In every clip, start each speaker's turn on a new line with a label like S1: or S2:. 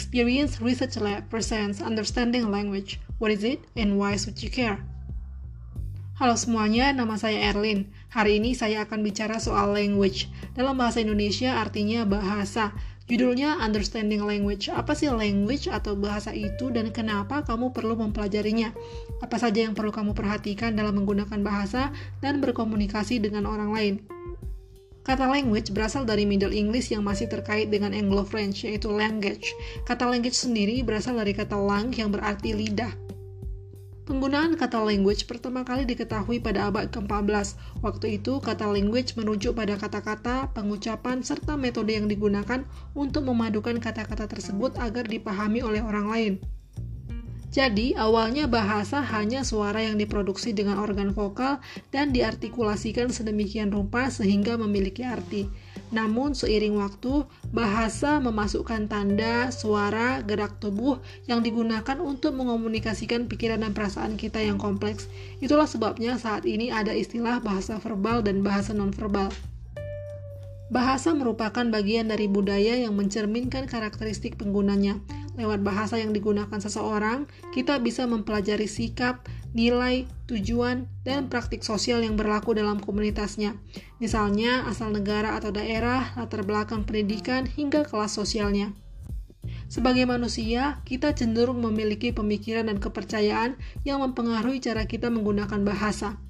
S1: Experience Research Lab presents Understanding Language. What is it and why should you care? Halo semuanya, nama saya Erlin. Hari ini saya akan bicara soal language. Dalam bahasa Indonesia artinya bahasa. Judulnya Understanding Language. Apa sih language atau bahasa itu dan kenapa kamu perlu mempelajarinya? Apa saja yang perlu kamu perhatikan dalam menggunakan bahasa dan berkomunikasi dengan orang lain? Kata language berasal dari Middle English yang masih terkait dengan Anglo-French, yaitu language. Kata language sendiri berasal dari kata lang yang berarti lidah. Penggunaan kata language pertama kali diketahui pada abad ke-14. Waktu itu, kata language merujuk pada kata-kata, pengucapan, serta metode yang digunakan untuk memadukan kata-kata tersebut agar dipahami oleh orang lain. Jadi, awalnya bahasa hanya suara yang diproduksi dengan organ vokal dan diartikulasikan sedemikian rupa sehingga memiliki arti. Namun, seiring waktu, bahasa memasukkan tanda, suara, gerak tubuh yang digunakan untuk mengomunikasikan pikiran dan perasaan kita yang kompleks. Itulah sebabnya saat ini ada istilah bahasa verbal dan bahasa nonverbal. Bahasa merupakan bagian dari budaya yang mencerminkan karakteristik penggunanya. Lewat bahasa yang digunakan seseorang, kita bisa mempelajari sikap, nilai, tujuan, dan praktik sosial yang berlaku dalam komunitasnya. Misalnya, asal negara atau daerah, latar belakang pendidikan, hingga kelas sosialnya. Sebagai manusia, kita cenderung memiliki pemikiran dan kepercayaan yang mempengaruhi cara kita menggunakan bahasa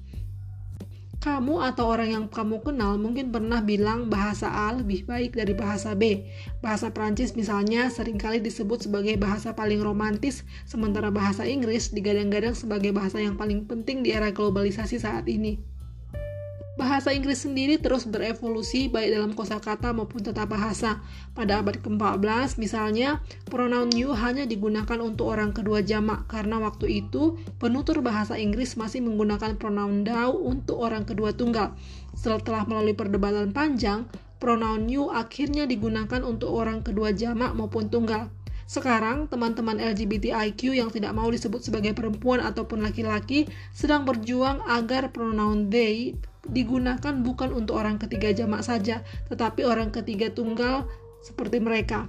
S1: kamu atau orang yang kamu kenal mungkin pernah bilang bahasa A lebih baik dari bahasa B. Bahasa Prancis misalnya sering kali disebut sebagai bahasa paling romantis, sementara bahasa Inggris digadang-gadang sebagai bahasa yang paling penting di era globalisasi saat ini. Bahasa Inggris sendiri terus berevolusi baik dalam kosakata maupun tata bahasa. Pada abad ke-14 misalnya, pronoun you hanya digunakan untuk orang kedua jamak karena waktu itu penutur bahasa Inggris masih menggunakan pronoun thou untuk orang kedua tunggal. Setelah melalui perdebatan panjang, pronoun you akhirnya digunakan untuk orang kedua jamak maupun tunggal. Sekarang, teman-teman LGBTIQ yang tidak mau disebut sebagai perempuan ataupun laki-laki sedang berjuang agar pronoun they digunakan bukan untuk orang ketiga jamak saja, tetapi orang ketiga tunggal seperti mereka.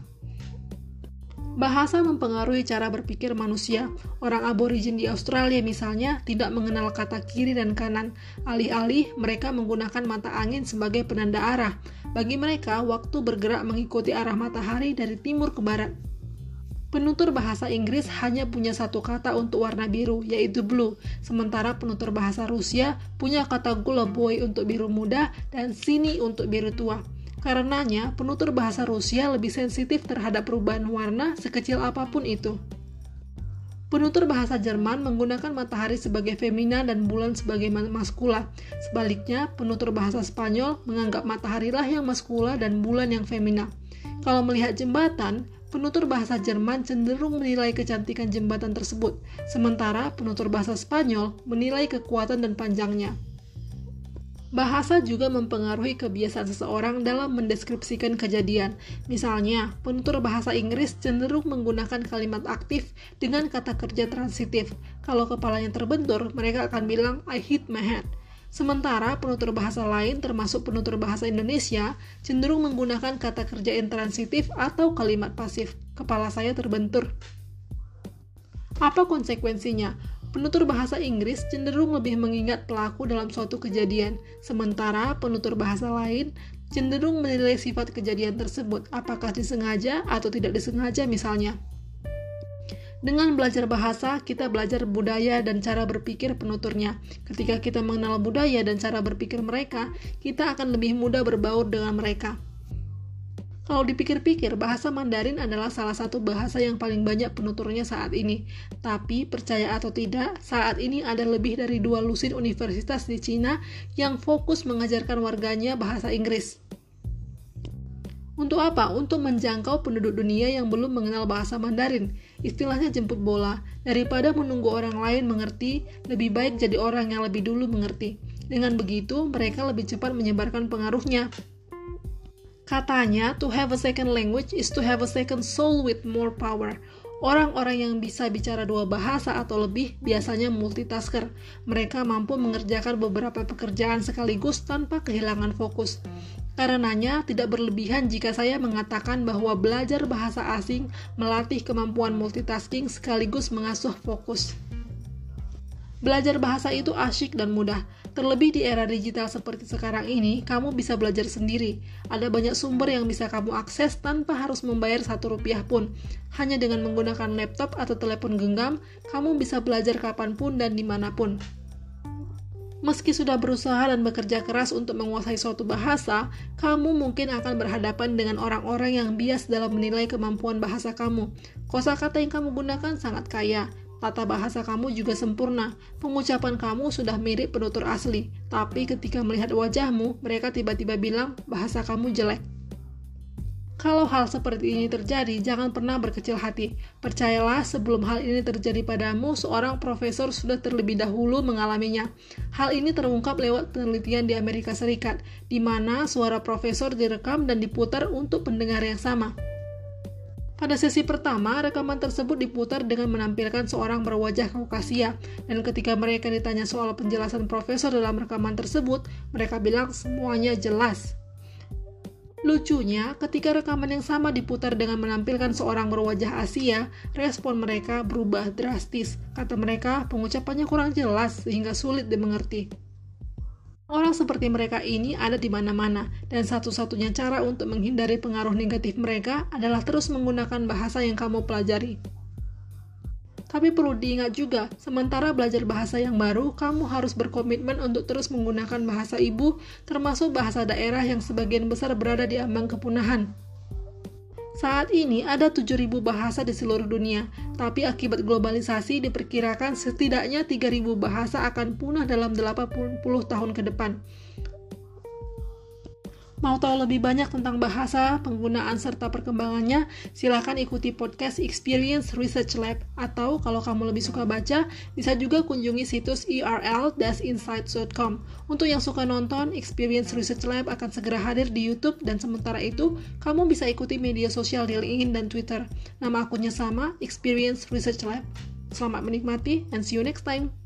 S1: Bahasa mempengaruhi cara berpikir manusia. Orang aborigin di Australia misalnya tidak mengenal kata kiri dan kanan. Alih-alih mereka menggunakan mata angin sebagai penanda arah. Bagi mereka, waktu bergerak mengikuti arah matahari dari timur ke barat. Penutur bahasa Inggris hanya punya satu kata untuk warna biru, yaitu blue, sementara penutur bahasa Rusia punya kata goloboy untuk biru muda dan sini untuk biru tua. Karenanya, penutur bahasa Rusia lebih sensitif terhadap perubahan warna sekecil apa pun itu. Penutur bahasa Jerman menggunakan matahari sebagai femina dan bulan sebagai maskula. Sebaliknya, penutur bahasa Spanyol menganggap mataharilah yang maskula dan bulan yang femina. Kalau melihat jembatan, penutur bahasa Jerman cenderung menilai kecantikan jembatan tersebut, sementara penutur bahasa Spanyol menilai kekuatan dan panjangnya. Bahasa juga mempengaruhi kebiasaan seseorang dalam mendeskripsikan kejadian. Misalnya, penutur bahasa Inggris cenderung menggunakan kalimat aktif dengan kata kerja transitif. Kalau kepalanya terbentur, mereka akan bilang, I hit my head. Sementara penutur bahasa lain termasuk penutur bahasa Indonesia cenderung menggunakan kata kerja intransitif atau kalimat pasif. Kepala saya terbentur. Apa konsekuensinya? Penutur bahasa Inggris cenderung lebih mengingat pelaku dalam suatu kejadian, sementara penutur bahasa lain cenderung menilai sifat kejadian tersebut, apakah disengaja atau tidak disengaja misalnya. Dengan belajar bahasa, kita belajar budaya dan cara berpikir penuturnya. Ketika kita mengenal budaya dan cara berpikir mereka, kita akan lebih mudah berbaur dengan mereka. Kalau dipikir-pikir, bahasa Mandarin adalah salah satu bahasa yang paling banyak penuturnya saat ini. Tapi, percaya atau tidak, saat ini ada lebih dari dua lusin universitas di Cina yang fokus mengajarkan warganya bahasa Inggris. Untuk apa? Untuk menjangkau penduduk dunia yang belum mengenal bahasa Mandarin. Istilahnya jemput bola. Daripada menunggu orang lain mengerti, lebih baik jadi orang yang lebih dulu mengerti. Dengan begitu, mereka lebih cepat menyebarkan pengaruhnya. Katanya, to have a second language is to have a second soul with more power. Orang-orang yang bisa bicara dua bahasa atau lebih biasanya multitasker. Mereka mampu mengerjakan beberapa pekerjaan sekaligus tanpa kehilangan fokus. Karenanya, tidak berlebihan jika saya mengatakan bahwa belajar bahasa asing melatih kemampuan multitasking sekaligus mengasuh fokus. Belajar bahasa itu asyik dan mudah. Terlebih di era digital seperti sekarang ini, kamu bisa belajar sendiri. Ada banyak sumber yang bisa kamu akses tanpa harus membayar satu rupiah pun. Hanya dengan menggunakan laptop atau telepon genggam, kamu bisa belajar kapan pun dan di mana pun. Meski sudah berusaha dan bekerja keras untuk menguasai suatu bahasa, kamu mungkin akan berhadapan dengan orang-orang yang bias dalam menilai kemampuan bahasa kamu. Kosa kata yang kamu gunakan sangat kaya, Tata bahasa kamu juga sempurna. Pengucapan kamu sudah mirip penutur asli. Tapi ketika melihat wajahmu, mereka tiba-tiba bilang bahasa kamu jelek. Kalau hal seperti ini terjadi, jangan pernah berkecil hati. Percayalah, sebelum hal ini terjadi padamu, seorang profesor sudah terlebih dahulu mengalaminya. Hal ini terungkap lewat penelitian di Amerika Serikat, di mana suara profesor direkam dan diputar untuk pendengar yang sama. Pada sesi pertama, rekaman tersebut diputar dengan menampilkan seorang berwajah Kaukasia, dan ketika mereka ditanya soal penjelasan profesor dalam rekaman tersebut, mereka bilang semuanya jelas. Lucunya, ketika rekaman yang sama diputar dengan menampilkan seorang berwajah Asia, respon mereka berubah drastis. Kata mereka, pengucapannya kurang jelas sehingga sulit dimengerti. Orang seperti mereka ini ada di mana-mana, dan satu-satunya cara untuk menghindari pengaruh negatif mereka adalah terus menggunakan bahasa yang kamu pelajari. Tapi perlu diingat juga, sementara belajar bahasa yang baru, kamu harus berkomitmen untuk terus menggunakan bahasa ibu, termasuk bahasa daerah yang sebagian besar berada di ambang kepunahan. Saat ini ada 7.000 bahasa di seluruh dunia, tapi akibat globalisasi diperkirakan setidaknya 3.000 bahasa akan punah dalam 80 tahun ke depan. Mau tahu lebih banyak tentang bahasa, penggunaan, serta perkembangannya, silakan ikuti podcast Experience Research Lab. Atau kalau kamu lebih suka baca, bisa juga kunjungi situs url-insights.com. Untuk yang suka nonton, Experience Research Lab akan segera hadir di YouTube dan sementara itu, kamu bisa ikuti media sosial di LinkedIn dan Twitter. Nama akunnya sama, Experience Research Lab. Selamat menikmati and see you next time.